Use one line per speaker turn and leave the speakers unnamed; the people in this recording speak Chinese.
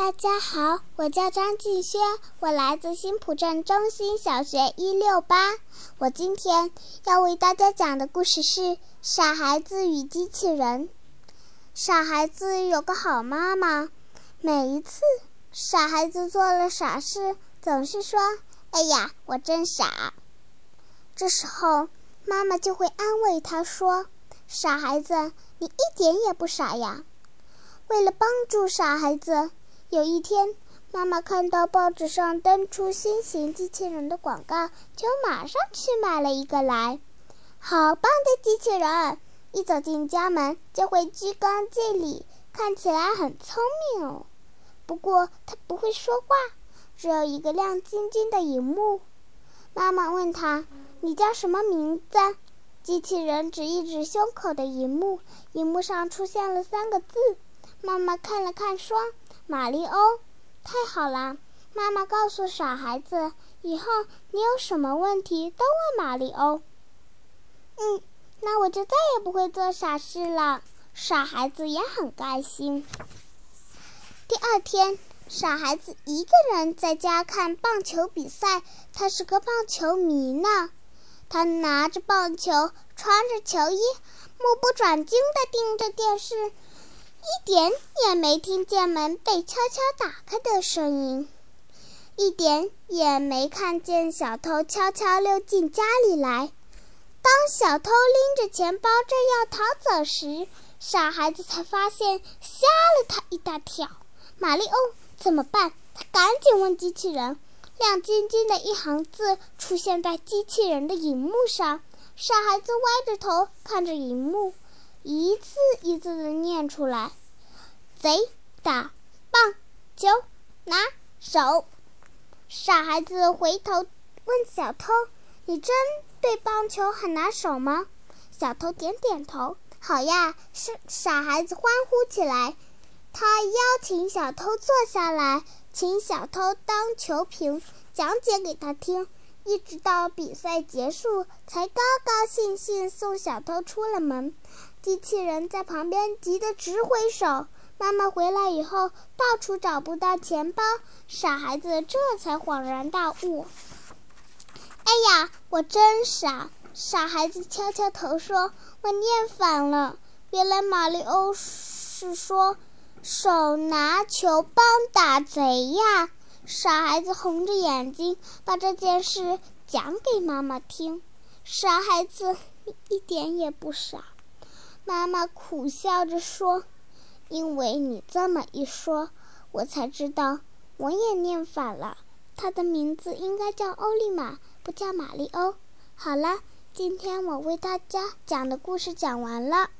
大家好，我叫张静轩，我来自新浦镇中心小学一六班。我今天要为大家讲的故事是《傻孩子与机器人》。傻孩子有个好妈妈，每一次傻孩子做了傻事，总是说：“哎呀，我真傻。”这时候，妈妈就会安慰他说：“傻孩子，你一点也不傻呀。”为了帮助傻孩子。有一天，妈妈看到报纸上登出新型机器人的广告，就马上去买了一个来。好棒的机器人！一走进家门就会鞠躬敬礼，看起来很聪明哦。不过它不会说话，只有一个亮晶晶的荧幕。妈妈问他：“你叫什么名字？”机器人指一指胸口的荧幕，荧幕上出现了三个字。妈妈看了看，说。马里欧，太好了！妈妈告诉傻孩子，以后你有什么问题都问马里欧。嗯，那我就再也不会做傻事了。傻孩子也很开心。第二天，傻孩子一个人在家看棒球比赛，他是个棒球迷呢。他拿着棒球，穿着球衣，目不转睛地盯着电视。一点也没听见门被悄悄打开的声音，一点也没看见小偷悄悄溜进家里来。当小偷拎着钱包正要逃走时，傻孩子才发现，吓了他一大跳。马里欧怎么办？他赶紧问机器人。亮晶晶的一行字出现在机器人的荧幕上，傻孩子歪着头看着荧幕。一字一字的念出来：“贼打棒球拿手。”傻孩子回头问小偷：“你真对棒球很拿手吗？”小偷点点头：“好呀！”是傻孩子欢呼起来。他邀请小偷坐下来，请小偷当球评，讲解给他听，一直到比赛结束，才高高兴兴送小偷出了门。机器人在旁边急得直挥手。妈妈回来以后，到处找不到钱包，傻孩子这才恍然大悟：“哎呀，我真傻！”傻孩子敲敲头说：“我念反了。原来马里欧是说‘手拿球棒打贼’呀！”傻孩子红着眼睛把这件事讲给妈妈听。傻孩子，一点也不傻。妈妈苦笑着说：“因为你这么一说，我才知道我也念反了。他的名字应该叫欧利玛，不叫玛丽欧。”好了，今天我为大家讲的故事讲完了。